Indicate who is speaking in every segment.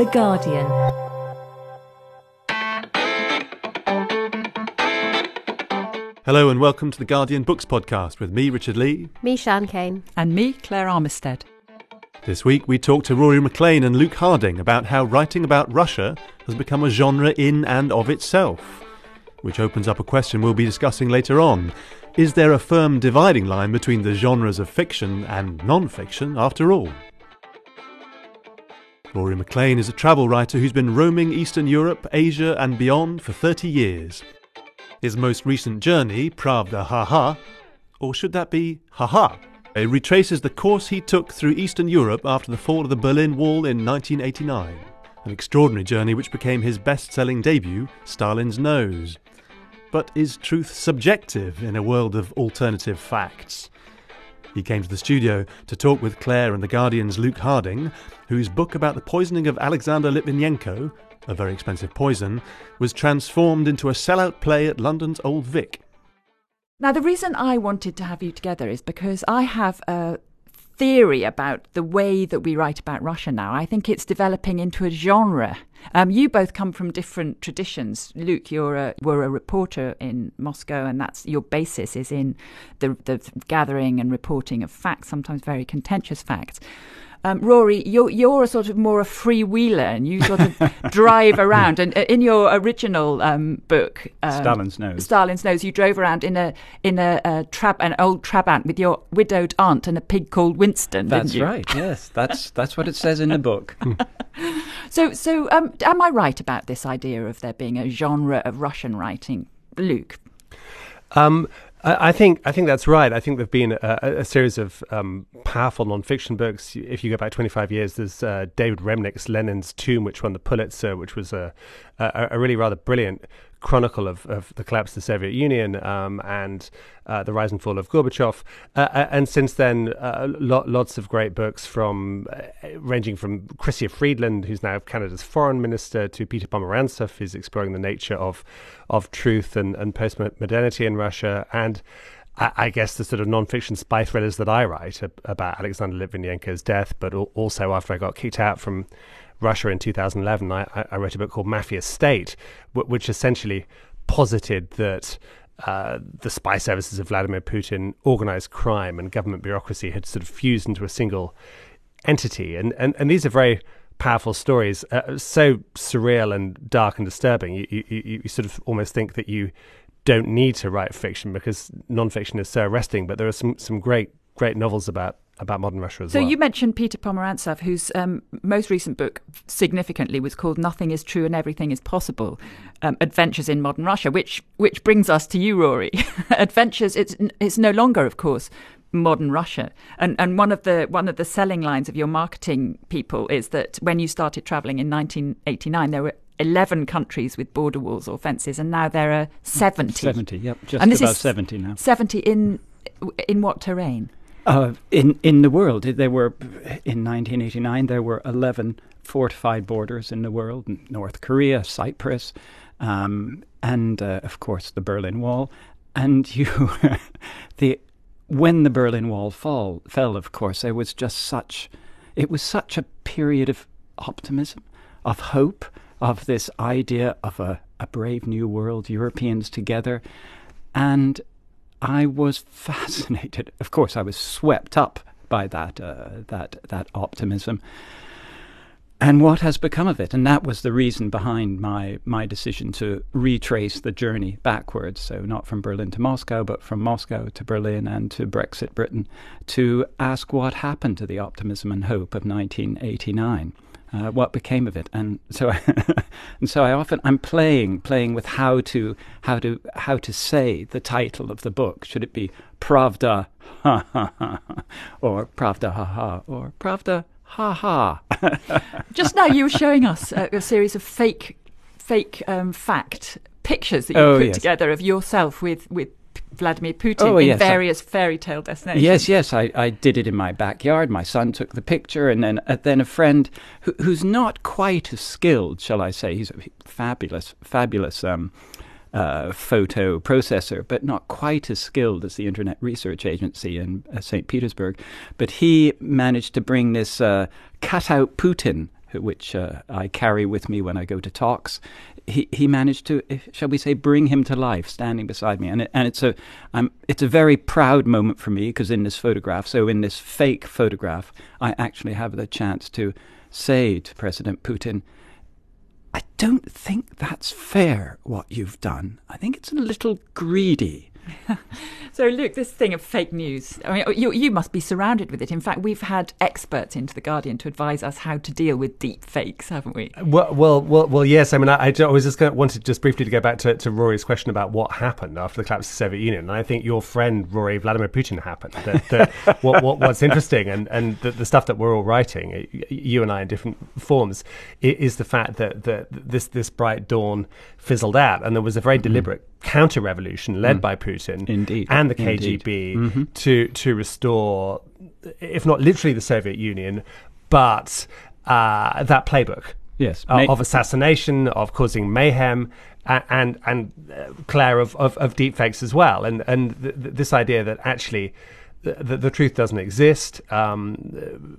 Speaker 1: The Guardian.
Speaker 2: Hello and welcome to the Guardian Books Podcast with me, Richard Lee.
Speaker 3: Me, Sian Cain.
Speaker 4: And me, Claire Armistead.
Speaker 2: This week we talk to Rory MacLean and Luke Harding about how writing about Russia has become a genre in and of itself, which opens up a question we'll be discussing later on. Is there a firm dividing line between the genres of fiction and non fiction after all? Rory MacLean is a travel writer who's been roaming Eastern Europe, Asia, and beyond for 30 years. His most recent journey, Pravda Haha, or should that be Haha? It retraces the course he took through Eastern Europe after the fall of the Berlin Wall in 1989. An extraordinary journey which became his best selling debut, Stalin's Nose. But is truth subjective in a world of alternative facts? He came to the studio to talk with Claire and The Guardian's Luke Harding, whose book about the poisoning of Alexander Litvinenko, a very expensive poison, was transformed into a sellout play at London's Old Vic.
Speaker 4: Now, the reason I wanted to have you together is because I have a theory about the way that we write about Russia now. I think it's developing into a genre. Um, you both come from different traditions. Luke, you're a, were a reporter in Moscow, and that's your basis is in the, the gathering and reporting of facts, sometimes very contentious facts. Um, Rory, you're, you're a sort of more a freewheeler and you sort of drive around. And uh, in your original um, book,
Speaker 5: um, Stalin's Nose,
Speaker 4: Stalin's Nose, you drove around in a in a, a trab, an old Trabant with your widowed aunt and a pig called Winston.
Speaker 5: That's right. Yes, that's that's what it says in the book.
Speaker 4: so, so um, am I right about this idea of there being a genre of Russian writing, Luke?
Speaker 6: Um, I think I think that's right. I think there've been a, a series of um, powerful nonfiction books. If you go back 25 years, there's uh, David Remnick's Lenin's Tomb, which won the Pulitzer, which was a, a, a really rather brilliant chronicle of, of the collapse of the Soviet Union um, and uh, the rise and fall of Gorbachev. Uh, uh and since then, uh, lo- lots of great books from uh, ranging from Chrystia Freeland, who's now Canada's foreign minister, to Peter Pomerantsev, who's exploring the nature of of truth and, and post-modernity in Russia. And I, guess the sort of non-fiction spy thrillers that I write about Alexander Litvinenko's death, but also after I got kicked out from Russia in 2011, I, I wrote a book called Mafia State, which essentially posited that uh, the spy services of Vladimir Putin, organized crime, and government bureaucracy had sort of fused into a single entity. And, and, and these are very powerful stories, uh, so surreal and dark and disturbing. You, you, you, sort of almost think that you don't need to write fiction because nonfiction is so arresting. But there are some, some great, great novels about about modern Russia as
Speaker 4: so
Speaker 6: well.
Speaker 4: So you mentioned Peter Pomerantsev, whose um, most recent book, significantly, was called "Nothing Is True and Everything Is Possible: um, Adventures in Modern Russia," which which brings us to you, Rory. Adventures. It's it's no longer, of course, modern Russia. And and one of the one of the selling lines of your marketing people is that when you started traveling in 1989, there were 11 countries with border walls or fences, and now there are 70.
Speaker 5: 70, yep, just and about 70 now.
Speaker 4: 70 in in what terrain?
Speaker 5: Uh, in in the world, there were in 1989 there were 11 fortified borders in the world: North Korea, Cyprus, um, and uh, of course the Berlin Wall. And you, the when the Berlin Wall fall fell, of course, there was just such it was such a period of optimism, of hope, of this idea of a, a brave new world, Europeans together, and I was fascinated. Of course, I was swept up by that uh, that that optimism. And what has become of it? And that was the reason behind my my decision to retrace the journey backwards. So not from Berlin to Moscow, but from Moscow to Berlin and to Brexit Britain, to ask what happened to the optimism and hope of 1989 uh, what became of it. And so, and so I often I'm playing playing with how to how to how to say the title of the book. Should it be Pravda ha ha ha, or Pravda ha ha, or Pravda ha ha?
Speaker 4: Just now, you were showing us a, a series of fake fake um, fact pictures that you
Speaker 5: oh,
Speaker 4: put
Speaker 5: yes.
Speaker 4: together of yourself with with Vladimir Putin
Speaker 5: oh,
Speaker 4: in
Speaker 5: yes,
Speaker 4: various I, fairy tale destinations.
Speaker 5: Yes, yes, I, I did it in my backyard. My son took the picture, and then uh, then a friend who, who's not quite as skilled, shall I say, he's a fabulous, fabulous um, uh, photo processor, but not quite as skilled as the Internet Research Agency in uh, St. Petersburg. But he managed to bring this uh, cutout Putin which uh, I carry with me when I go to talks. He, he managed to, shall we say, bring him to life, standing beside me, and it, and it's a I'm, it's a very proud moment for me because in this photograph, so in this fake photograph, I actually have the chance to say to President Putin, I don't think that's fair what you've done. I think it's a little greedy.
Speaker 4: so, Luke, this thing of fake news, I mean, you, you must be surrounded with it. In fact, we've had experts into The Guardian to advise us how to deal with deep fakes, haven't we?
Speaker 6: Well, well, well, well yes. I mean, I, I was just going to, wanted just briefly to go back to, to Rory's question about what happened after the collapse of the Soviet Union. And I think your friend, Rory, Vladimir Putin happened. That, that what, what, what's interesting and, and the, the, stuff that we're all writing, you and I in different forms, is the fact that, that this, this bright dawn fizzled out. And there was a very mm-hmm. deliberate counter revolution led mm. by Putin
Speaker 5: Indeed.
Speaker 6: and the KGB mm-hmm. to to restore, if not literally the Soviet Union, but uh, that playbook.
Speaker 5: Yes,
Speaker 6: uh, of assassination, of causing mayhem, and and, and uh, Claire of, of, of deepfakes as well, and and th- th- this idea that actually the, the, truth doesn't exist um,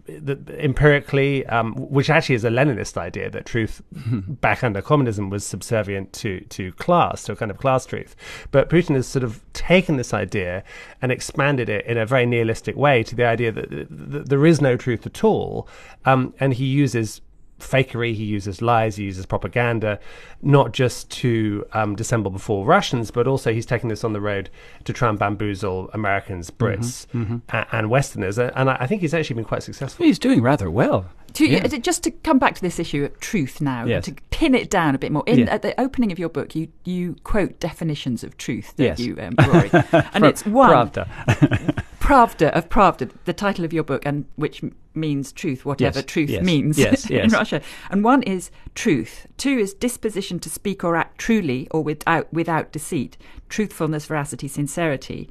Speaker 6: the, empirically, um, which actually is a Leninist idea that truth back under communism was subservient to, to class, to a kind of class truth. But Putin has sort of taken this idea and expanded it in a very nihilistic way to the idea that, that there is no truth at all. Um, and he uses fakery, he uses lies, he uses propaganda, not just to um, dissemble before Russians, but also he's taking this on the road to try and bamboozle Americans, mm-hmm, Brits, mm-hmm, mm-hmm. and Westerners. And I think he's actually been quite successful.
Speaker 5: He's doing rather well.
Speaker 4: To, yeah. Just to come back to this issue of truth now, yes. to pin it down a bit more. In yeah. at the opening of your book, you you quote definitions of truth, don't
Speaker 5: yes.
Speaker 4: you, um, Rory? and it's one.
Speaker 5: Pravda.
Speaker 4: Of Pravda, the title of your book, and which means truth, whatever
Speaker 5: yes,
Speaker 4: truth
Speaker 5: yes,
Speaker 4: means
Speaker 5: yes,
Speaker 4: in Russia. And one is truth. Two is disposition to speak or act truly or without without deceit, truthfulness, veracity, sincerity.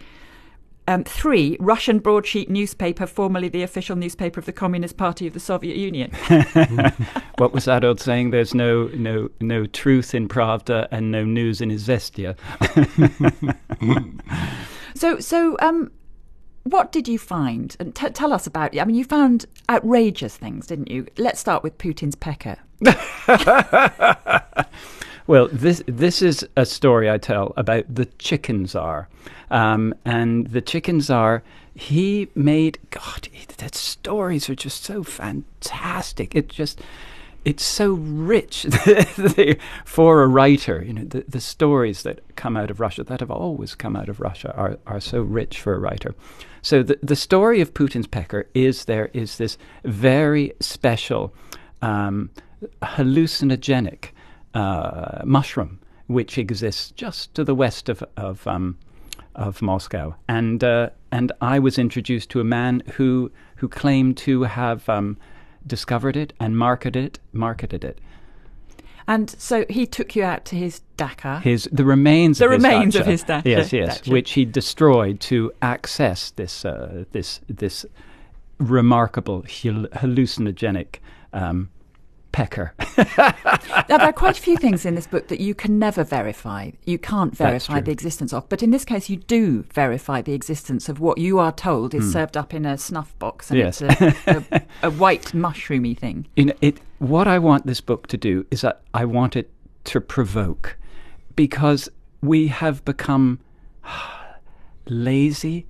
Speaker 4: Um, three, Russian broadsheet newspaper, formerly the official newspaper of the Communist Party of the Soviet Union.
Speaker 5: what was that old saying? There's no no no truth in Pravda and no news in Izvestia.
Speaker 4: so so um, what did you find? And t- tell us about. I mean, you found outrageous things, didn't you? Let's start with Putin's pecker.
Speaker 5: well, this this is a story I tell about the chicken czar, um, and the chicken czar. He made God. That stories are just so fantastic. It just it's so rich for a writer. You know, the, the stories that come out of Russia, that have always come out of Russia, are, are so rich for a writer. So the, the story of Putin's pecker is there is this very special um, hallucinogenic uh, mushroom which exists just to the west of of, um, of Moscow, and uh, and I was introduced to a man who who claimed to have um, discovered it and marketed it, marketed it.
Speaker 4: And so he took you out to his dacha.
Speaker 5: His the remains
Speaker 4: the
Speaker 5: of
Speaker 4: remains
Speaker 5: his
Speaker 4: of his dacha.
Speaker 5: Yes, yes,
Speaker 4: dacha.
Speaker 5: which he destroyed to access this uh, this this remarkable hallucinogenic um, pecker.
Speaker 4: now, there are quite a few things in this book that you can never verify. You can't verify the existence of. But in this case, you do verify the existence of what you are told is mm. served up in a snuff box and
Speaker 5: yes.
Speaker 4: it's a, a, a, white mushroomy thing.
Speaker 5: In it, what I want this book to do is that I want it to provoke because we have become lazy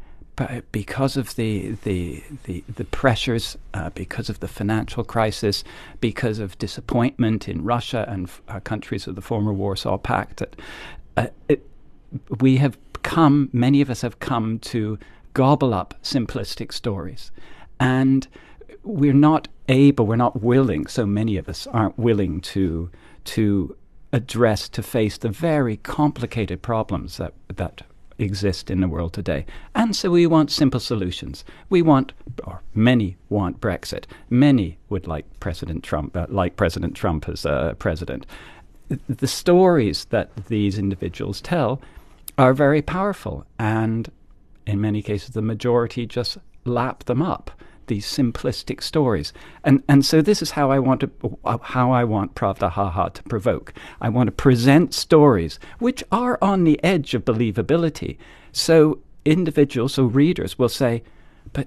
Speaker 5: because of the the the, the pressures, uh, because of the financial crisis, because of disappointment in Russia and uh, countries of the former Warsaw Pact, uh, it, we have come. Many of us have come to gobble up simplistic stories, and we're not able, we're not willing. So many of us aren't willing to to address to face the very complicated problems that that exist in the world today. And so we want simple solutions. We want, or many want Brexit. Many would like President Trump, uh, like President Trump as uh, president. The stories that these individuals tell are very powerful, and in many cases, the majority just lap them up these simplistic stories. And and so this is how I want to how I want Pravda Haha to provoke. I want to present stories which are on the edge of believability. So individuals, so readers will say, but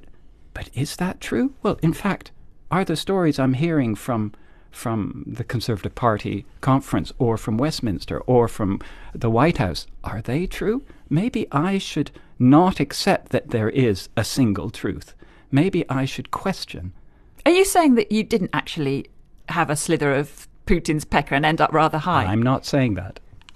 Speaker 5: but is that true? Well, in fact, are the stories I'm hearing from from the Conservative Party conference or from Westminster or from the White House, are they true? Maybe I should not accept that there is a single truth. Maybe I should question.
Speaker 4: Are you saying that you didn't actually have a slither of Putin's pecker and end up rather high?
Speaker 5: I'm not saying that.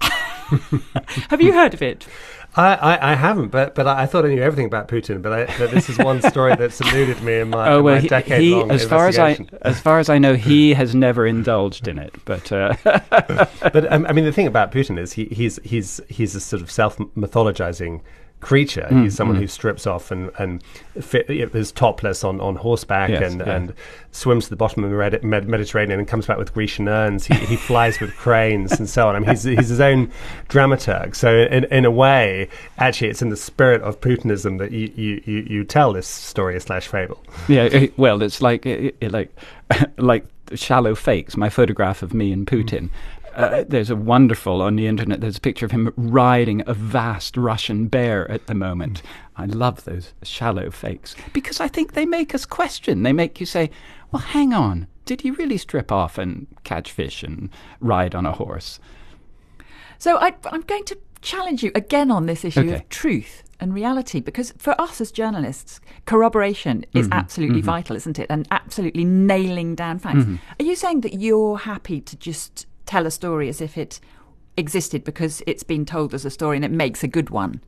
Speaker 4: have you heard of it?
Speaker 6: I, I, I, haven't, but but I, thought I knew everything about Putin. But, I, but this is one story that's eluded me in my,
Speaker 5: oh, well,
Speaker 6: my
Speaker 5: he,
Speaker 6: decade
Speaker 5: he,
Speaker 6: long
Speaker 5: as far as I as far as I know, he has never indulged in it. But uh
Speaker 6: but um, I mean, the thing about Putin is he, he's he's he's a sort of self mythologizing creature. Mm, He's someone mm. who strips off and and fit, is topless on, on horseback yes, and, yeah. and swims to the bottom of the Mediterranean and comes back with Grecian urns. He, he flies with cranes and so on. I mean, he's he's his own dramaturg. So in in a way, actually, it's in the spirit of Putinism that you you, you, you tell this story slash fable.
Speaker 5: Yeah, well, it's like it, it, like like shallow fakes. My photograph of me and Putin. Mm uh, there's a wonderful on the internet. There's a picture of him riding a vast Russian bear at the moment. I love those shallow fakes because I think they make us question. They make you say, "Well, hang on, did he really strip off and catch fish and ride on a horse?"
Speaker 4: So I, am going to challenge you again on this issue okay. of truth and reality because for us as journalists corroboration is mm-hmm, absolutely mm-hmm. vital isn't it and absolutely nailing down facts mm-hmm. are you saying that you're happy to just tell a story as if it existed because it's been told as a story and it makes a good one.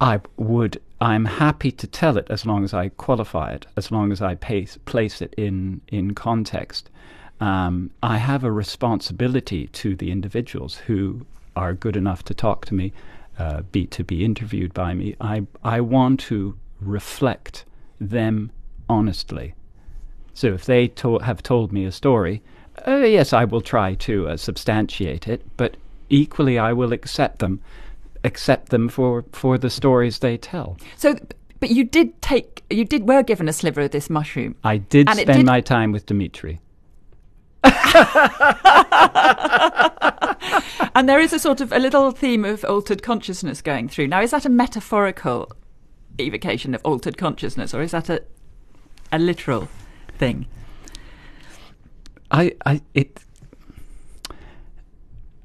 Speaker 5: I would. I'm happy to tell it as long as I qualify it, as long as I pace, place it in in context. Um, I have a responsibility to the individuals who are good enough to talk to me, uh, be to be interviewed by me. I I want to reflect them honestly. So if they to- have told me a story uh, yes, I will try to uh, substantiate it, but equally I will accept them, accept them for, for the stories they tell.
Speaker 4: So, but you did take, you did were given a sliver of this mushroom.
Speaker 5: I did spend did... my time with Dimitri.
Speaker 4: and there is a sort of a little theme of altered consciousness going through. Now, is that a metaphorical evocation of altered consciousness, or is that a a literal thing?
Speaker 5: I, I, it,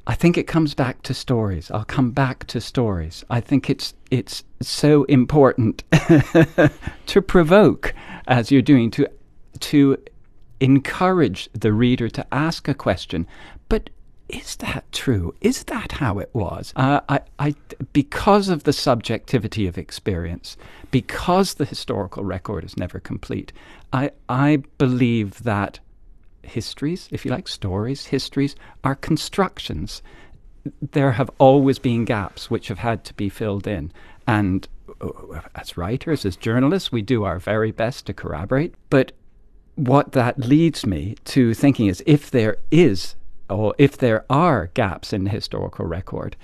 Speaker 5: I think it comes back to stories. I'll come back to stories. I think it's it's so important to provoke, as you're doing, to to encourage the reader to ask a question. But is that true? Is that how it was? Uh, I, I, because of the subjectivity of experience, because the historical record is never complete, I, I believe that histories, if you like, stories, histories, are constructions. There have always been gaps which have had to be filled in. And uh, as writers, as journalists, we do our very best to corroborate. But what that leads me to thinking is if there is, or if there are gaps in the historical record,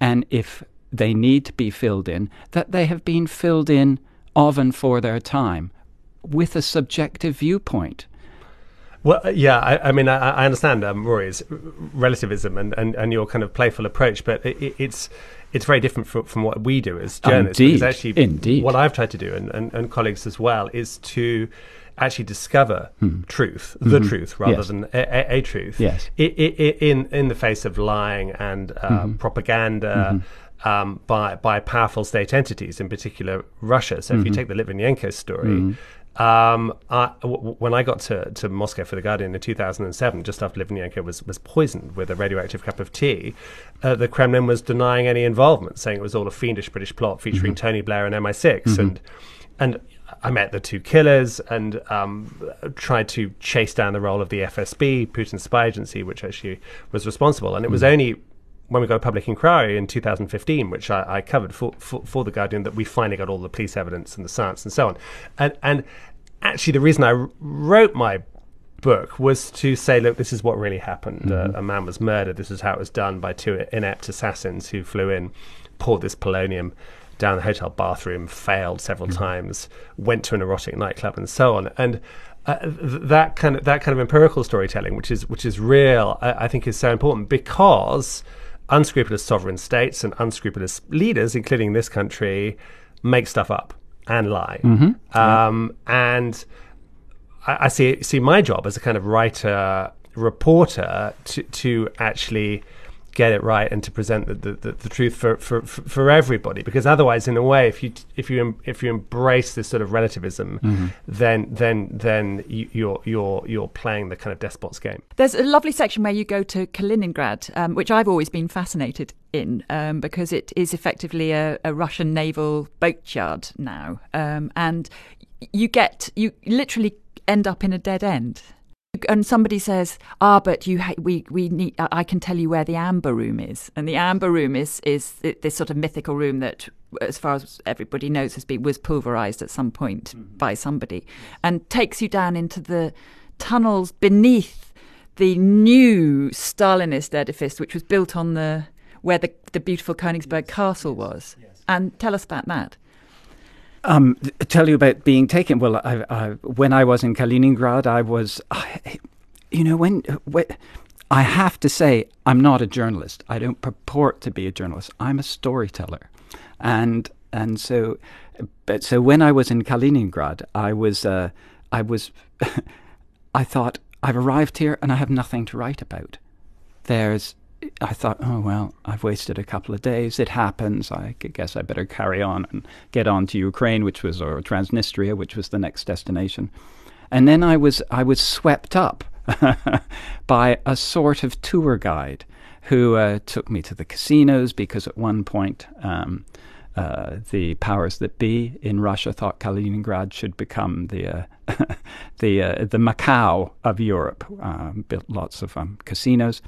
Speaker 5: and if they need to be filled in, that they have been filled in of and for their time with a subjective viewpoint.
Speaker 6: Well, uh, yeah, I, I mean, I, I understand um, Rory's relativism and, and, and your kind of playful approach, but it, it's it's very different from, from what we do as journalists.
Speaker 5: Indeed,
Speaker 6: actually,
Speaker 5: indeed.
Speaker 6: what I've tried to do, and, and, and colleagues as well, is to actually discover hmm. truth, the mm-hmm. truth, rather yes. than a, a, a, truth.
Speaker 5: Yes.
Speaker 6: in in the face of lying and uh, mm-hmm. propaganda. Mm-hmm. Um, by by powerful state entities, in particular Russia. So, if you mm-hmm. take the Litvinenko story, mm-hmm. Um, I, w- when I got to, to Moscow for the Guardian in 2007, just after Litvinenko was, was poisoned with a radioactive cup of tea, uh, the Kremlin was denying any involvement, saying it was all a fiendish British plot featuring mm-hmm. Tony Blair and MI6. Mm-hmm. And and I met the two killers and um, tried to chase down the role of the FSB, Putin's spy agency, which actually was responsible. And it was mm-hmm. only when we got a public inquiry in 2015, which I, I covered for, for, for, the Guardian, that we finally got all the police evidence and the science and so on. And and actually, the reason I wrote my book was to say, look, this is what really happened. Uh, mm-hmm. Uh, a man was murdered. This is how it was done by two inept assassins who flew in, poured this polonium down the hotel bathroom, failed several mm-hmm. times, went to an erotic nightclub, and so on. And uh, that kind of that kind of empirical storytelling, which is which is real, I, I think is so important because unscrupulous sovereign states and unscrupulous leaders, including this country, make stuff up and lie. Mm-hmm. Um, yeah. And I, I, see see my job as a kind of writer reporter to to actually get it right and to present the, the, the, truth for, for, for everybody. Because otherwise in a way if you if you if you embrace this sort of relativism mm-hmm. then then then you, you're you're you're playing the kind of despot's game.
Speaker 4: There's a lovely section where you go to Kaliningrad um, which I've always been fascinated in um, because it is effectively a, a Russian naval boatyard now. Um, and you get you literally end up in a dead end and somebody says, "Ah, but you, ha- we, we need. I can tell you where the amber room is." And the amber room is is this sort of mythical room that, as far as everybody knows, has been was pulverized at some point mm-hmm. by somebody, and takes you down into the tunnels beneath the new Stalinist edifice, which was built on the where the the beautiful Königsberg yes, Castle was. Yes, yes. And tell us about that.
Speaker 5: Um, tell you about being taken. Well, I, I, when I was in Kaliningrad, I was, I, you know, when, when I have to say, I'm not a journalist. I don't purport to be a journalist. I'm a storyteller, and and so, but so when I was in Kaliningrad, I was, uh, I was, I thought I've arrived here and I have nothing to write about. There's I thought, oh, well, I've wasted a couple of days. It happens. I guess I better carry on and get on to Ukraine, which was, or Transnistria, which was the next destination. And then I was, I was swept up by a sort of tour guide who uh, took me to the casinos because at one point um, uh, the powers that be in Russia thought Kaliningrad should become the uh, the uh, the Macau of Europe. Um, built lots of um, casinos,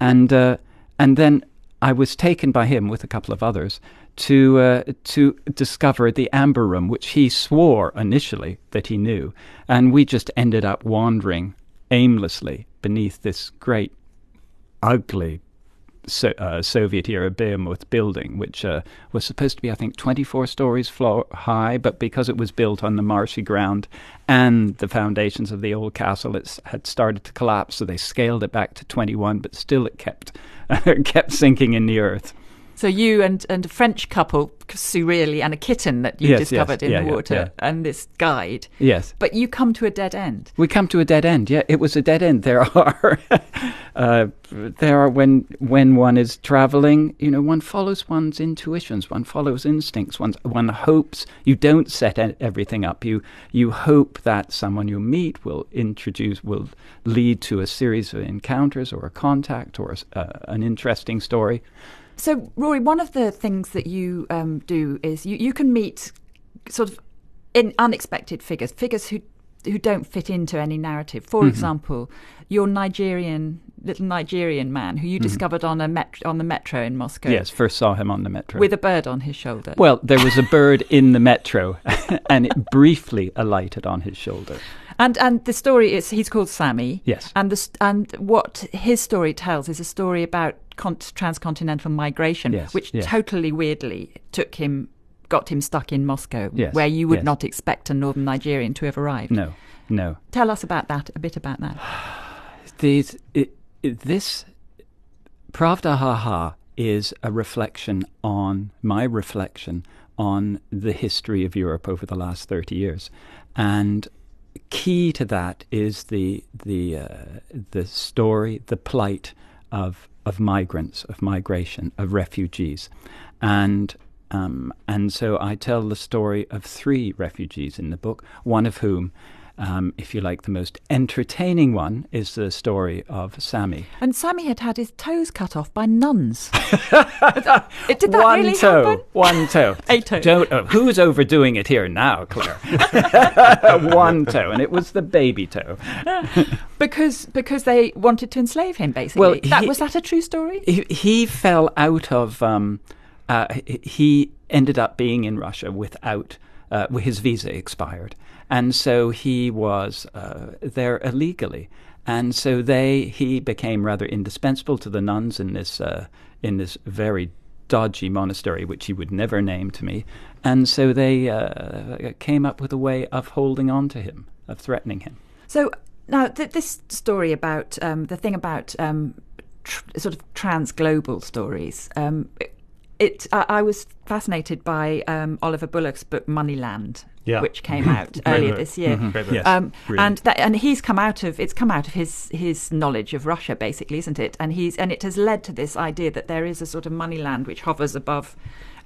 Speaker 5: and uh, and then I was taken by him with a couple of others to uh, to discover the amber room, which he swore initially that he knew, and we just ended up wandering aimlessly beneath this great, ugly so, uh, Soviet era behemoth building, which uh, was supposed to be, I think, 24 stories floor high, but because it was built on the marshy ground and the foundations of the old castle it had started to collapse, so they scaled it back to 21, but still it kept kept sinking in the earth.
Speaker 4: So you and, and a French couple, Surreally, and a kitten that you
Speaker 5: yes,
Speaker 4: discovered
Speaker 5: yes.
Speaker 4: in
Speaker 5: yeah,
Speaker 4: the water,
Speaker 5: yeah, yeah.
Speaker 4: and this guide.
Speaker 5: Yes.
Speaker 4: But you come to a dead end.
Speaker 5: We come to a dead end. Yeah, it was a dead end. There are, uh, there are when when one is traveling, you know, one follows one's intuitions, one follows instincts, one one hopes. You don't set everything up. You you hope that someone you meet will introduce, will lead to a series of encounters or a contact or uh, an interesting story.
Speaker 4: So, Rory, one of the things that you um, do is you, you can meet sort of in unexpected figures, figures who who don't fit into any narrative. For mm-hmm. example, your Nigerian little Nigerian man who you mm-hmm. discovered on a met- on the metro in Moscow.
Speaker 5: Yes, first saw him on the metro
Speaker 4: with a bird on his shoulder.
Speaker 5: Well, there was a bird in the metro, and it briefly alighted on his shoulder.
Speaker 4: And and the story is he's called Sammy.
Speaker 5: Yes.
Speaker 4: And the and what his story tells is a story about con- transcontinental migration,
Speaker 5: yes,
Speaker 4: which
Speaker 5: yes.
Speaker 4: totally weirdly took him got him stuck in Moscow,
Speaker 5: yes,
Speaker 4: where you would not expect a northern Nigerian to have arrived.
Speaker 5: No, no.
Speaker 4: Tell us about that, a bit about that.
Speaker 5: These, it, it, this Pravda Ha is a reflection on my reflection on the history of Europe over the last 30 years. And key to that is the the uh, the story, the plight of of migrants, of migration, of refugees, and um, and so I tell the story of three refugees in the book, one of whom um, if you like, the most entertaining one is the story of Sammy.
Speaker 4: And Sammy had had his toes cut off by nuns. Did that
Speaker 5: one
Speaker 4: really
Speaker 5: toe,
Speaker 4: happen?
Speaker 5: one toe.
Speaker 4: A toe.
Speaker 5: Don't, uh, who's overdoing it here now, Claire? one toe, and it was the baby toe.
Speaker 4: because because they wanted to enslave him, basically.
Speaker 5: Well,
Speaker 4: that,
Speaker 5: he-
Speaker 4: was that a true story?
Speaker 5: He, he fell out of. Um, uh, he ended up being in Russia without uh, his visa expired, and so he was uh, there illegally. And so they he became rather indispensable to the nuns in this uh, in this very dodgy monastery, which he would never name to me. And so they uh, came up with a way of holding on to him, of threatening him.
Speaker 4: So now th- this story about um, the thing about um, tr- sort of trans global stories. Um, I, I was fascinated by um, Oliver Bullough's book Moneyland,
Speaker 6: Yeah.
Speaker 4: which came out earlier
Speaker 6: book.
Speaker 4: this year.
Speaker 6: Great book.
Speaker 5: Yes.
Speaker 4: Um, and that, and he's come out of it's come out of his his knowledge of Russia, basically, isn't it? And he's and it has led to this idea that there is a sort of money land which hovers above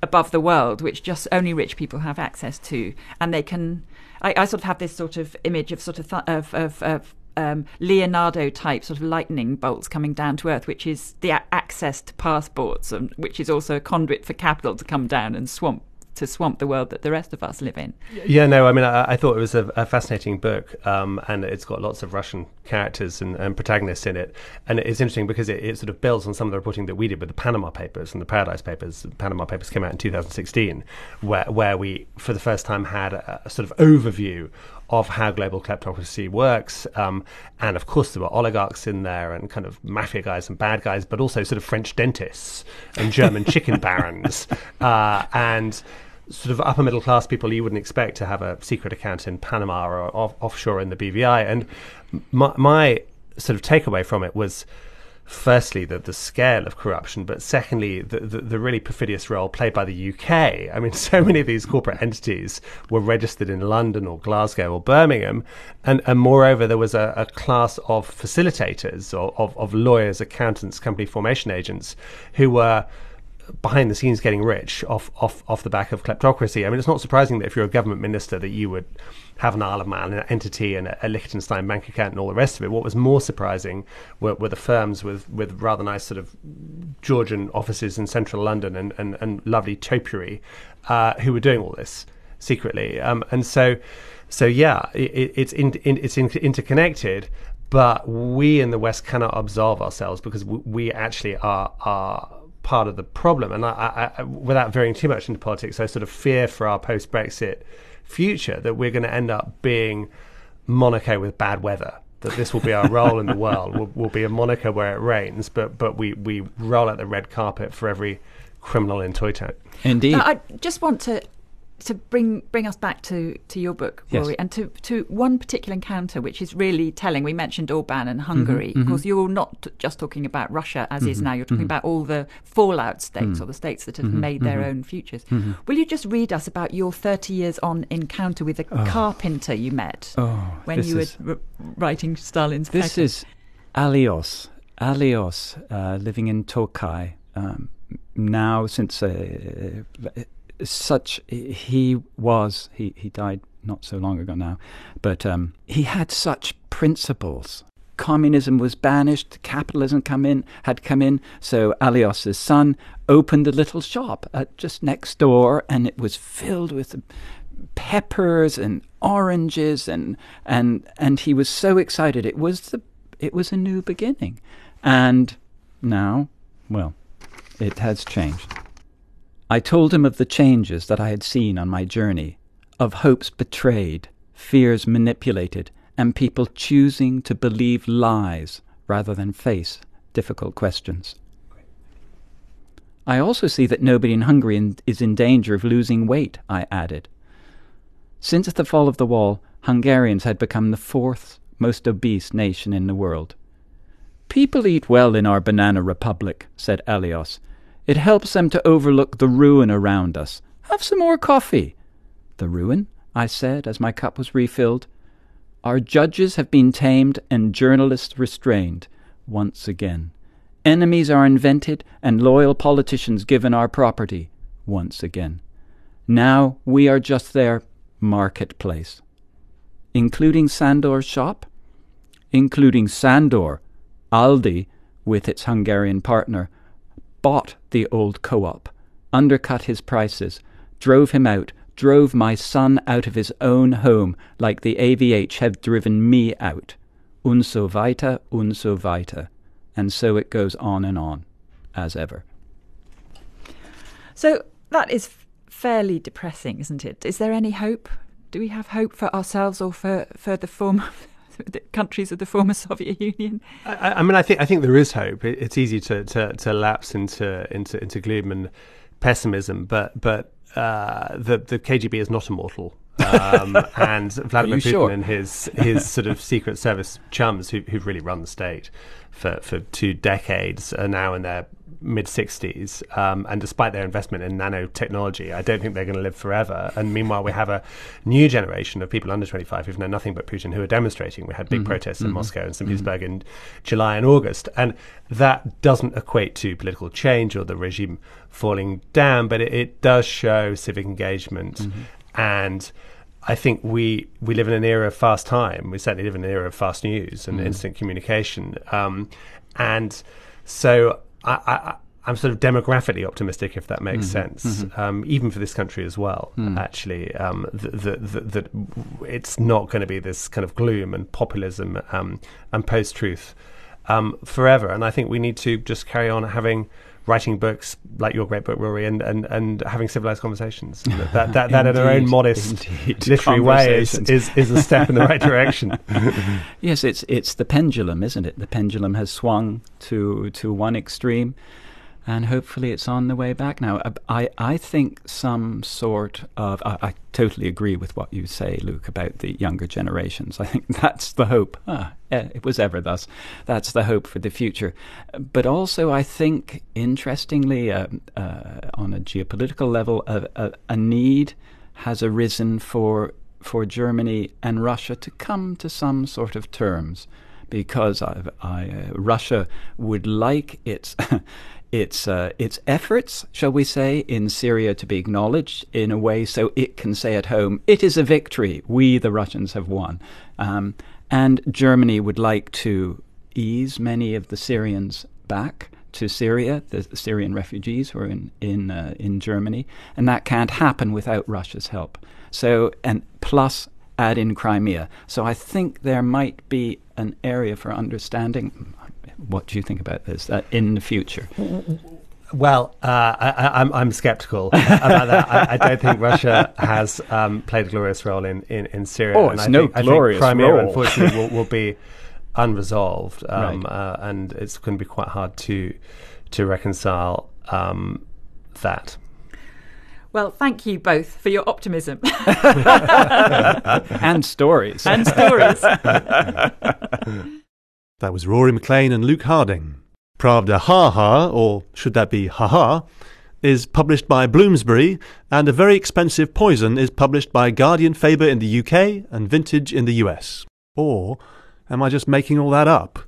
Speaker 4: above the world, which just only rich people have access to, and they can. I, I sort of have this sort of image of sort of th- of of. of um, Leonardo type sort of lightning bolts coming down to earth, which is the a- access to passports, and which is also a conduit for capital to come down and swamp to swamp the world that the rest of us live in.
Speaker 6: Yeah, no, I mean, I, I thought it was a, a fascinating book, um, and it's got lots of Russian characters and, and protagonists in it. And it's interesting because it, it sort of builds on some of the reporting that we did with the Panama Papers and the Paradise Papers. The Panama Papers came out in 2016, where, where we, for the first time, had a, a sort of overview of how global kleptocracy works. Um, and of course, there were oligarchs in there and kind of mafia guys and bad guys, but also sort of French dentists and German chicken barons. Uh, and sort of upper middle class people you wouldn't expect to have a secret account in Panama or off- offshore in the BVI. And my, my sort of takeaway from it was firstly the, the scale of corruption, but secondly the, the, the really perfidious role played by the UK. I mean, so many of these corporate entities were registered in London or Glasgow or Birmingham, and, and moreover, there was a, a class of facilitators or of, of lawyers, accountants, company formation agents who were behind the scenes getting rich off, off off the back of kleptocracy. I mean, it's not surprising that if you're a government minister that you would have an Isle of Man an entity and a, a Liechtenstein bank account and all the rest of it. What was more surprising were, were the firms with, with rather nice sort of Georgian offices in central London and, and, and lovely topiary uh, who were doing all this secretly. Um, and so, so yeah, it, it's in, in, it's in, interconnected. But we in the West cannot absolve ourselves because we, we actually are are part of the problem. And I, I, I, without veering too much into politics, I sort of fear for our post Brexit future that we're going to end up being Monaco with bad weather. That this will be our role in the world. We'll, we'll be a Monaco where it rains, but but we, we roll out the red carpet for every criminal in Toy Town.
Speaker 5: Indeed.
Speaker 4: Now, I just want to to bring bring us back to, to your book,
Speaker 5: Yes.
Speaker 4: And to, to one particular encounter which is really telling. We mentioned Orban and Hungary.
Speaker 5: Mm-hmm,
Speaker 4: Of course, you're not t- just talking about Russia as is now. You're talking about all the fallout states
Speaker 5: Mm.
Speaker 4: or the states that have made
Speaker 5: mm-hmm.
Speaker 4: their own futures. Will you just read us about your 30 years on encounter with a carpenter you met
Speaker 5: oh,
Speaker 4: when you
Speaker 5: is,
Speaker 4: were r- writing Stalin's
Speaker 5: This is Alios. Alios, uh, living in Tokai. Um, now, since uh, such, he was, he, he died not so long ago now, but um, he had such principles. Communism was banished, capitalism come in, had come in, so Alios's son opened a little shop at just next door, and it was filled with peppers and oranges and and and he was so excited. It was the it was a new beginning. And now well it has changed i told him of the changes that i had seen on my journey of hopes betrayed fears manipulated and people choosing to believe lies rather than face difficult questions I also see that nobody in Hungary is in danger of losing weight, I added. Since the fall of the wall, Hungarians had become the fourth most obese nation in the world. People eat well in our banana republic, said Elios. It helps them to overlook the ruin around us. Have some more coffee. The ruin? I said as my cup was refilled. Our judges have been tamed and journalists restrained once again. Enemies are invented and loyal politicians given our property once again. Now we are just their marketplace. Including Sandor's shop? Including Sandor, Aldi, with its Hungarian partner, bought the old co op, undercut his prices, drove him out, drove my son out of his own home like the AVH had driven me out. Und so weiter, und so weiter. And so it goes on and on, as ever.
Speaker 4: So that is fairly depressing, isn't it? Is there any hope? Do we have hope for ourselves or for, for the former the countries of the former Soviet Union?
Speaker 6: I, I- mean, I think I think there is hope. It, it's easy to, to, to lapse into into into gloom and pessimism, but but uh, the the KGB is not immortal. um, and Vladimir Putin
Speaker 5: sure?
Speaker 6: and his his sort of secret service chums who, who've really run the state for, for two decades are now in their mid 60s. Um, and despite their investment in nanotechnology, I don't think they're going to live forever. And meanwhile, we have a new generation of people under 25 who've known nothing but Putin who are demonstrating. We had big
Speaker 5: Mm-hmm.
Speaker 6: protests in Moscow and St. Petersburg in July and August. And that doesn't equate to political change or the regime falling down, but it, it does show civic engagement.
Speaker 5: Mm-hmm.
Speaker 6: And I think we, we live in an era of fast time. We certainly live in an era of fast news and instant communication. Um, and so I, I, I'm sort of demographically optimistic, if that makes sense, um, even for this country as well. Actually, um, that it's not going to be this kind of gloom and populism um, and post-truth um, forever. And I think we need to just carry on having writing books like your great book, Rory, and, and, and having civilized conversations. That, that, that, that in their own modest
Speaker 5: indeed.
Speaker 6: literary way is, is, is a step in the right direction.
Speaker 5: Yes, it's it's the pendulum, isn't it? The pendulum has swung to to one extreme, and hopefully it's on the way back now. Uh, I I think some sort of I, I totally agree with what you say, Luke, about the younger generations. I think that's the hope. Ah, eh, it was ever thus. That's the hope for the future. But also, I think interestingly, um, uh, on a geopolitical level, a need has arisen for for Germany and Russia to come to some sort of terms, because I, I, uh, Russia would like its its uh, its efforts, shall we say, in Syria to be acknowledged in a way so it can say at home, "It is a victory. We, the Russians, have won." Um, and Germany would like to ease many of the Syrians back to Syria, the Syrian refugees who are in in uh, in Germany, and that can't happen without Russia's help. So, and plus add in Crimea. So, I think there might be an area for understanding. What do you think about this uh, in the future?
Speaker 6: Well, uh, I, I, I'm, I'm skeptical about that. I, I don't think Russia has um, played a glorious role in, in, in Syria.
Speaker 5: Oh,
Speaker 6: and
Speaker 5: it's
Speaker 6: I
Speaker 5: no
Speaker 6: think, I
Speaker 5: glorious
Speaker 6: think Crimea,
Speaker 5: role.
Speaker 6: unfortunately, will, will be unresolved, um,
Speaker 5: Right.
Speaker 6: uh, and it's going to be quite hard to to reconcile um, that.
Speaker 4: Well, thank you both for your optimism
Speaker 5: and stories.
Speaker 4: and stories.
Speaker 2: That was Rory MacLean and Luke Harding. Pravda Ha Ha, or should that be Ha Ha, is published by Bloomsbury, and A Very Expensive Poison is published by Guardian Faber in the UK and Vintage in the US. Or am I just making all that up?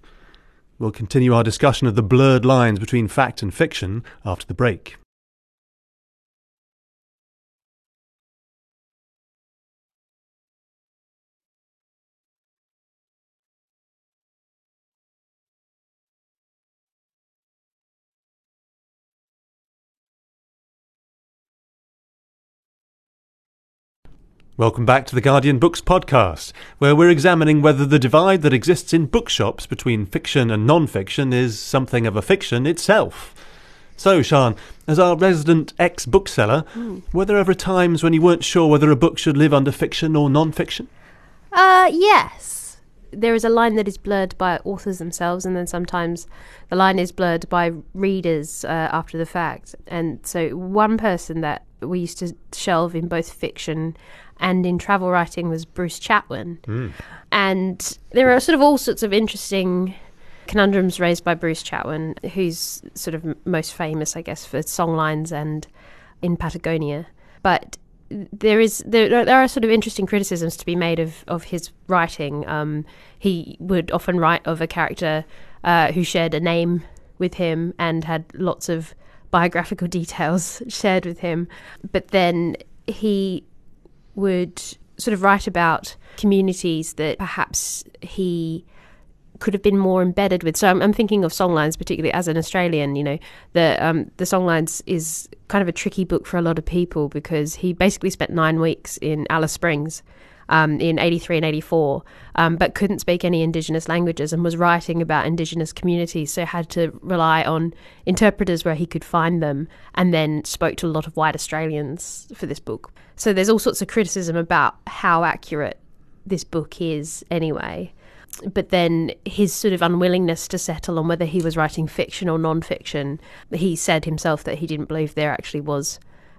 Speaker 2: We'll continue our discussion of the blurred lines between fact and fiction after the break. Welcome back to the Guardian Books podcast, where we're examining whether the divide that exists in bookshops between fiction and non fiction is something of a fiction itself. So, Sian, as our resident ex bookseller, were there ever times when you weren't sure whether a book should live under fiction or non fiction?
Speaker 1: Uh, yes. There is a line that is blurred by authors themselves, and then sometimes the line is blurred by readers uh, after the fact. And so, one person that we used to shelve in both fiction and in travel writing was Bruce Chatwin. And there are sort of all sorts of interesting conundrums raised by Bruce Chatwin, who's sort of m- most famous, I guess, for songlines and in Patagonia. But there is there there are sort of interesting criticisms to be made of of his writing. Um, he would often write of a character uh, who shared a name with him and had lots of biographical details shared with him, but then he would sort of write about communities that perhaps he could have been more embedded with. So I'm, I'm thinking of Songlines, particularly as an Australian. You know, the um, the Songlines is kind of a tricky book for a lot of people because he basically spent nine weeks in Alice Springs. Um, in 83 and 84, um, but couldn't speak any Indigenous languages and was writing about Indigenous communities, so had to rely on interpreters where he could find them, and then spoke to a lot of white Australians for this book. So there's all sorts of criticism about how accurate this book is, anyway but then his sort of unwillingness to settle on whether he was writing fiction or non-fiction he said himself that he didn't believe there actually was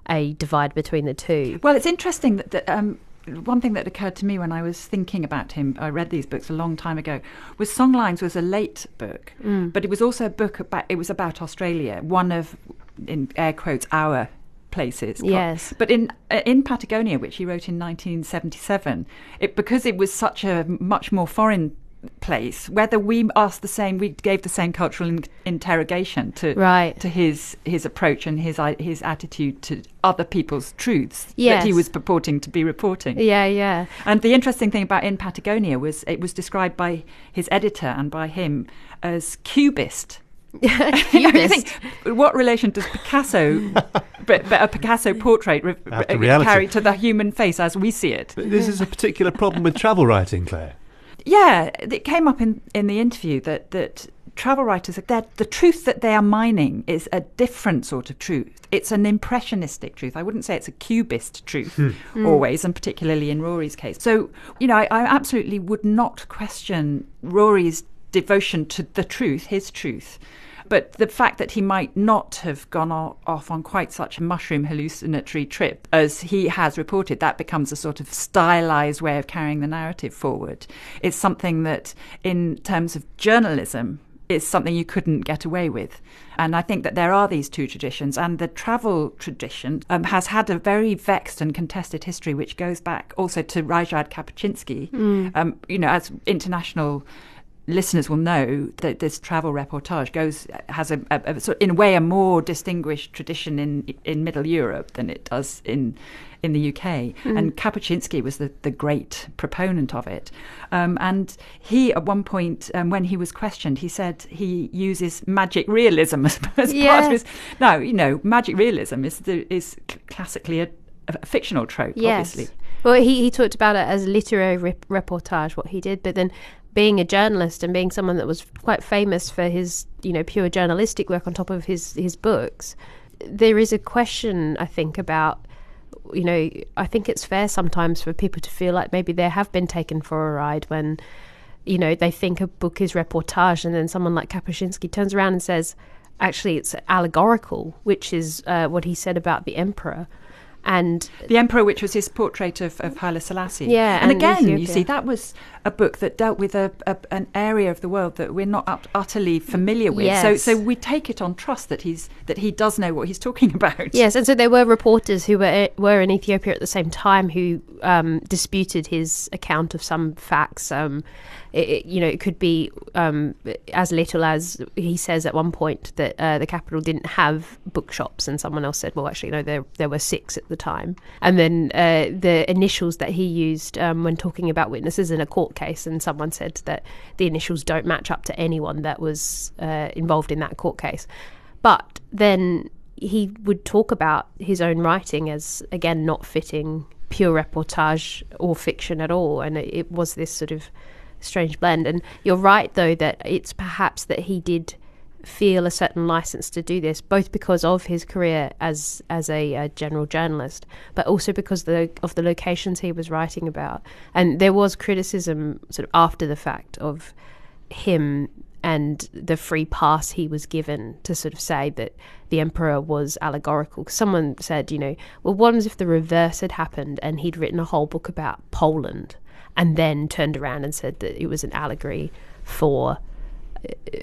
Speaker 1: a divide between the two
Speaker 4: Well, it's interesting that, that um, one thing that occurred to me when I was thinking about him, I read these books a long time ago, was Songlines was a late book,
Speaker 1: Mm.
Speaker 4: but it was also a book about, it was about Australia, one of, in air quotes, our places.
Speaker 1: Yes.
Speaker 4: But in uh, in Patagonia, which he wrote in 1977, it because it was such a much more foreign place, whether we asked the same, we gave the same cultural in- interrogation to
Speaker 1: Right.
Speaker 4: to his his approach and his his attitude to other people's truths that he was purporting to be reporting.
Speaker 1: Yeah, yeah.
Speaker 4: And the interesting thing about In Patagonia was it was described by his editor and by him as cubist. You know, you
Speaker 1: Cubist.
Speaker 4: think, what relation does Picasso, but, but a Picasso portrait, re-
Speaker 2: Out to
Speaker 4: re- uh,
Speaker 2: reality.
Speaker 4: carry to the human face as we see it?
Speaker 2: But this is a particular problem with travel writing, Claire.
Speaker 4: Yeah, it came up in, in the interview that, that travel writers, that the truth that they are mining is a different sort of truth. It's an impressionistic truth. I wouldn't say it's a cubist truth hmm. Hmm. always, and particularly in Rory's case. So, you know, I, I absolutely would not question Rory's devotion to the truth, his truth. But the fact that he might not have gone off on quite such a mushroom hallucinatory trip as he has reported, that becomes a sort of stylized way of carrying the narrative forward. It's something that, in terms of journalism, is something you couldn't get away with. And I think that there are these two traditions, and the travel tradition um, has had a very vexed and contested history, which goes back also to Ryszard Kapuscinski. Um, you know, as international listeners will know that this travel reportage goes has a, a, a sort in a way a more distinguished tradition in in Middle Europe than it does in in the UK. And Kapuscinski was the, the great proponent of it. Um, and he, at one point, um, when he was questioned, he said he uses magic realism as, as part of his. Now, you know, magic realism is the, is classically a, a fictional trope,
Speaker 1: Yes.
Speaker 4: obviously.
Speaker 1: Well, he, he talked about it as literary rep- reportage, what he did, but then being a journalist and being someone that was quite famous for his, you know, pure journalistic work on top of his, his books, there is a question, I think, about, you know, I think it's fair sometimes for people to feel like maybe they have been taken for a ride when, you know, they think a book is reportage and then someone like Kapuscinski turns around and says, actually, it's allegorical, which is uh, what he said about the emperor. And
Speaker 4: The Emperor, which was his portrait of, of Haile Selassie.
Speaker 1: Yeah,
Speaker 4: and,
Speaker 1: and
Speaker 4: again, you see, that was a book that dealt with a, a, an area of the world that we're not ut- utterly familiar with. So,
Speaker 1: Yes.
Speaker 4: so we take it on trust that he's that he does know what he's talking about.
Speaker 1: Yes, and so there were reporters who were were in Ethiopia at the same time who um, disputed his account of some facts. Um, it, it- you know, it could be um, as little as he says at one point that uh, the capital didn't have bookshops, and someone else said, "Well, actually, no, there there were six at the time." And then uh, the initials that he used um, when talking about witnesses in a court case, and someone said that the initials don't match up to anyone that was uh, involved in that court case. But then he would talk about his own writing as, again, not fitting pure reportage or fiction at all. And it, it was this sort of strange blend. And you're right, though, that it's perhaps that he did feel a certain license to do this, both because of his career as as a, uh general journalist, but also because the, of the locations he was writing about. And there was criticism sort of after the fact of him and the free pass he was given to sort of say that the emperor was allegorical. Someone said, you know, well, what if the reverse had happened and he'd written a whole book about Poland and then turned around and said that it was an allegory for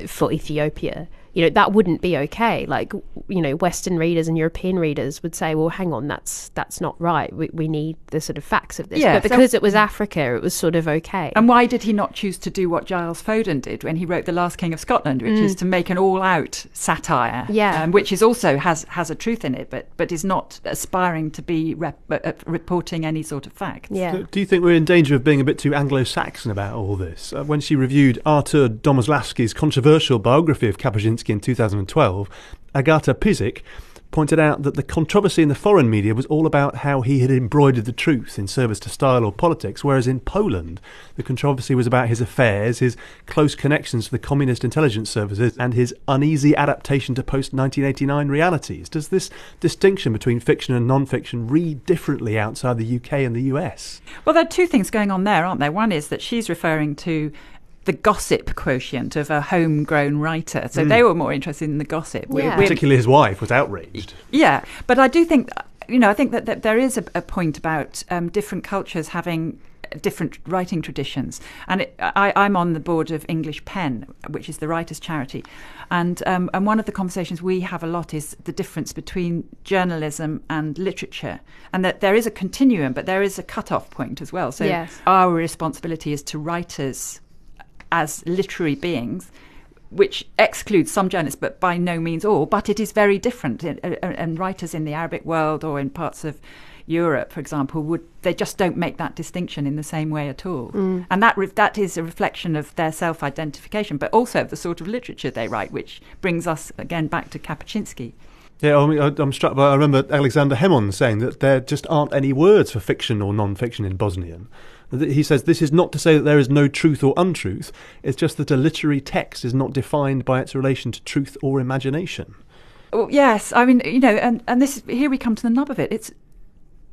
Speaker 1: for Ethiopia. You know, that wouldn't be okay. Like, you know, Western readers and European readers would say, well, hang on, that's that's not right. We, we need the sort of facts of this.
Speaker 4: Yeah,
Speaker 1: but
Speaker 4: so-
Speaker 1: because it was Africa, it was sort of okay.
Speaker 4: And why did he not choose to do what Giles Foden did when he wrote The Last King of Scotland, which is to make an all-out satire,
Speaker 1: Mm. Yeah.
Speaker 4: um, which is also has has a truth in it, but but is not aspiring to be rep- uh, uh, reporting any sort of fact.
Speaker 1: yeah.
Speaker 2: Do, do you think we're in danger of being a bit too Anglo-Saxon about all this? Uh, when she reviewed Artur Domoslawski's controversial biography of Kapuscinski in 2012, Agata Pyzik pointed out that the controversy in the foreign media was all about how he had embroidered the truth in service to style or politics, whereas in Poland, the controversy was about his affairs, his close connections to the communist intelligence services, and his uneasy adaptation to post 1989 realities. Does this distinction between fiction and non fiction read differently outside the UK and the US?
Speaker 4: Well, there are two things going on there, aren't there? One is that she's referring to the gossip quotient of a homegrown writer. So they were more interested in the gossip.
Speaker 1: Yeah.
Speaker 2: Particularly his wife was outraged.
Speaker 4: Yeah, but I do think you know, I think that, that there is a, a point about um, different cultures having different writing traditions. And it, I, I'm on the board of English Pen, which is the writers' charity. And, um, and one of the conversations we have a lot is the difference between journalism and literature. And that there is a continuum, but there is a cut-off point as well. So
Speaker 1: Yes.
Speaker 4: our responsibility is to writers as literary beings which excludes some journalists, but by no means all. But it is very different, and, uh, uh, and writers in the Arabic world or in parts of Europe, for example, would they just don't make that distinction in the same way at all, mm. and that re- that is a reflection of their self-identification, but also of the sort of literature they write, which brings us again back to Kapuscinski.
Speaker 2: Yeah, I mean, I'm struck by. I remember Alexander Hemon saying that there just aren't any words for fiction or non-fiction in Bosnian. He says this is not to say that there is no truth or untruth. It's just that a literary text is not defined by its relation to truth or imagination.
Speaker 4: Well, yes, I mean, you know, and, and this here we come to the nub of it. It's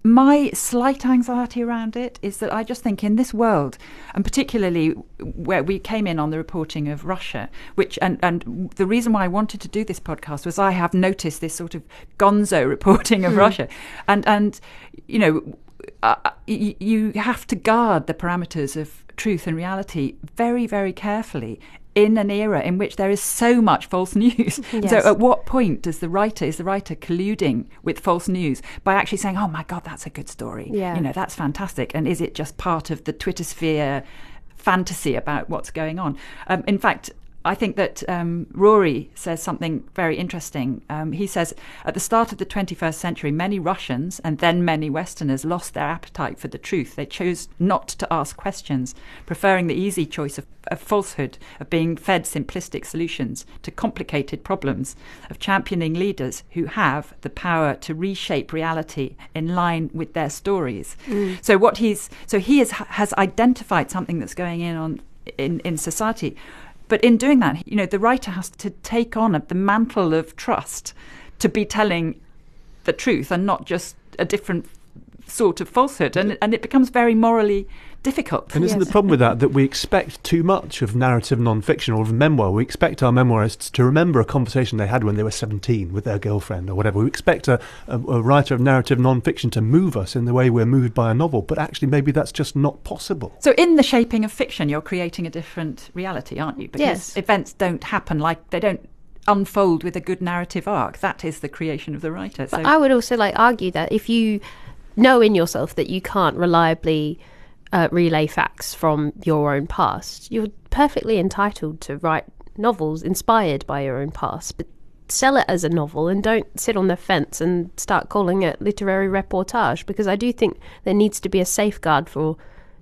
Speaker 4: my slight anxiety around it is that I just think in this world, and particularly where we came in on the reporting of Russia, which and and the reason why I wanted to do this podcast was I have noticed this sort of gonzo reporting of hmm. Russia, and and you know. Uh, y- you have to guard the parameters of truth and reality very, very carefully in an era in which there is so much false news. So, at what point does the writer is the writer colluding with false news by actually saying, "Oh my God, that's a good story.
Speaker 1: Yeah.
Speaker 4: You know, that's fantastic," and is it just part of the Twitter sphere fantasy about what's going on? Um, in fact. I think that um, Rory says something very interesting. Um, he says, at the start of the 21st century, many Russians and then many Westerners lost their appetite for the truth. They chose not to ask questions, preferring the easy choice of, of falsehood, of being fed simplistic solutions to complicated problems, of championing leaders who have the power to reshape reality in line with their stories. So what he's so he is, has identified something that's going in on in, in society. But in doing that, you know, the writer has to take on the mantle of trust to be telling the truth and not just a different sort of falsehood. And, and it becomes very morally difficult.
Speaker 2: And isn't the problem with that that we expect too much of narrative non-fiction or of memoir? We expect our memoirists to remember a conversation they had when they were 17 with their girlfriend or whatever. We expect a, a, a writer of narrative non-fiction to move us in the way we're moved by a novel, but actually maybe that's just not possible.
Speaker 4: So, in the shaping of fiction, you're creating a different reality, aren't you? Because
Speaker 1: Yes.
Speaker 4: events don't happen like they don't unfold with a good narrative arc. That is the creation of the writer. So,
Speaker 1: But I would also like argue that if you know in yourself that you can't reliably uh, relay facts from your own past, you're perfectly entitled to write novels inspired by your own past, but sell it as a novel and don't sit on the fence and start calling it literary reportage because I do think there needs to be a safeguard for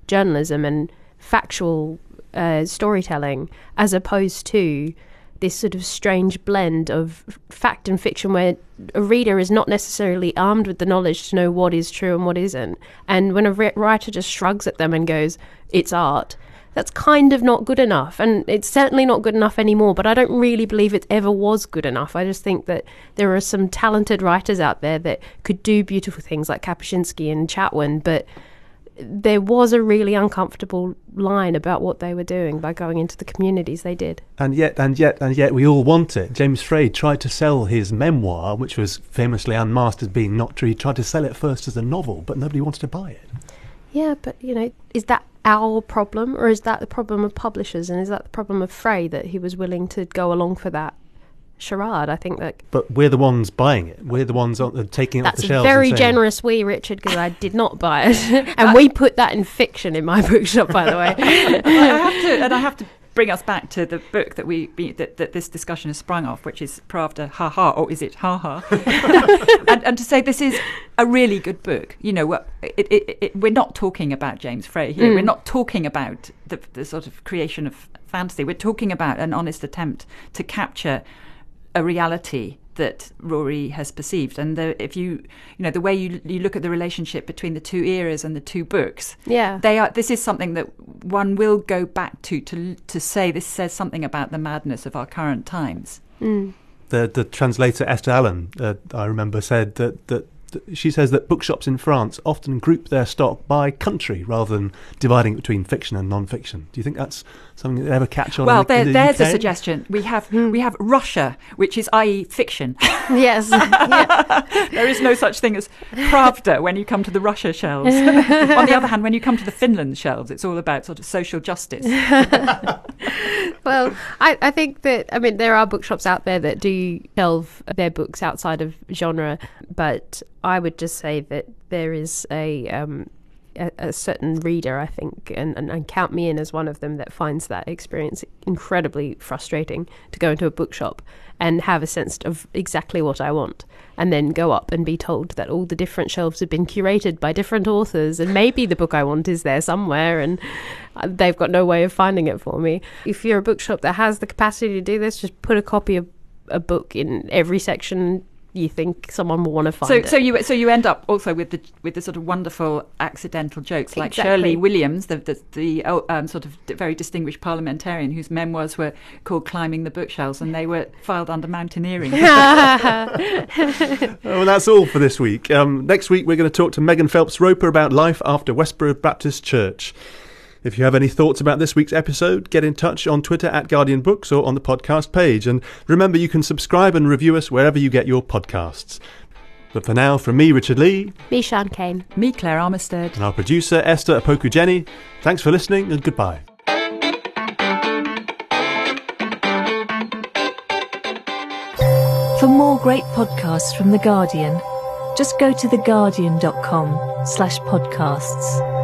Speaker 1: journalism and factual uh, storytelling as opposed to this sort of strange blend of fact and fiction where a reader is not necessarily armed with the knowledge to know what is true and what isn't. And when a ri- writer just shrugs at them and goes, it's art, that's kind of not good enough. And it's certainly not good enough anymore, but I don't really believe it ever was good enough. I just think that there are some talented writers out there that could do beautiful things like Kapuscinski and Chatwin, but there was a really uncomfortable line about what they were doing by going into the communities they did.
Speaker 2: And yet, and yet, and yet, we all want it. James Frey tried to sell his memoir, which was famously unmasked as being not true. He tried to sell it first as a novel, but nobody wanted to buy it.
Speaker 1: Yeah, but you know, is that our problem, or is that the problem of publishers, and is that the problem of Frey that he was willing to go along for that charade? I think that
Speaker 2: But we're the ones buying it. We're the ones on, uh, taking it off the shelves.
Speaker 1: That's very
Speaker 2: and saying,
Speaker 1: generous, we Richard, because I did not buy it, and we put that in fiction in my bookshop, by the way.
Speaker 4: I have to, and I have to bring us back to the book that we be, that, that this discussion has sprung off, which is Pravda Ha Ha, or is it Ha Ha? and, and to say this is a really good book. You know, it, it, it, we're not talking about James Frey here.
Speaker 1: Mm.
Speaker 4: We're not talking about the, the sort of creation of fantasy. We're talking about an honest attempt to capture a reality that Rory has perceived. And the, if you, you know, the way you you look at the relationship between the two eras and the two books,
Speaker 1: Yeah.
Speaker 4: they are. This is something that one will go back to to to say this says something about the madness of our current times.
Speaker 1: Mm.
Speaker 2: the the translator Esther Allen, uh, I remember, said that that th- she says that bookshops in France often group their stock by country rather than dividing it between fiction and non-fiction. Do you think that's something that they ever catch on?
Speaker 4: Well,
Speaker 2: in the, in the
Speaker 4: there's a suggestion. We have hmm. we have Russia, which is i.e. fiction.
Speaker 1: yes. Yeah.
Speaker 4: there is no such thing as Pravda when you come to the Russia shelves. On the other hand, when you come to the Finland shelves, it's all about sort of social justice.
Speaker 1: Well, I, I think that I mean there are bookshops out there that do shelve their books outside of genre, but I would just say that there is a um, a, a certain reader, I think, and, and, and count me in as one of them that finds that experience incredibly frustrating to go into a bookshop and have a sense of exactly what I want, and then go up and be told that all the different shelves have been curated by different authors, and maybe the book I want is there somewhere, and uh, they've got no way of finding it for me. If you're a bookshop that has the capacity to do this, just put a copy of a book in every section you think someone will want to find
Speaker 4: So,
Speaker 1: it.
Speaker 4: so you so you end up also with the with the sort of wonderful accidental jokes like
Speaker 1: Exactly.
Speaker 4: Shirley Williams, the the, the oh, um, sort of very distinguished parliamentarian whose memoirs were called "Climbing the Bookshelves" and they were filed under mountaineering.
Speaker 2: Oh, well, that's all for this week. Um, next week, we're going to talk to Megan Phelps Roper about life after Westboro Baptist Church. If you have any thoughts about this week's episode, get in touch on Twitter at Guardian Books or on the podcast page. And remember, you can subscribe and review us wherever you get your podcasts. But for now, from me, Richard Lea,
Speaker 1: Me, Sian Cain.
Speaker 4: Me, Claire Armistead.
Speaker 2: and our producer, Esther Opoku Gyeni, thanks for listening and goodbye.
Speaker 3: For more great podcasts from The Guardian, just go to theguardian.com slash podcasts.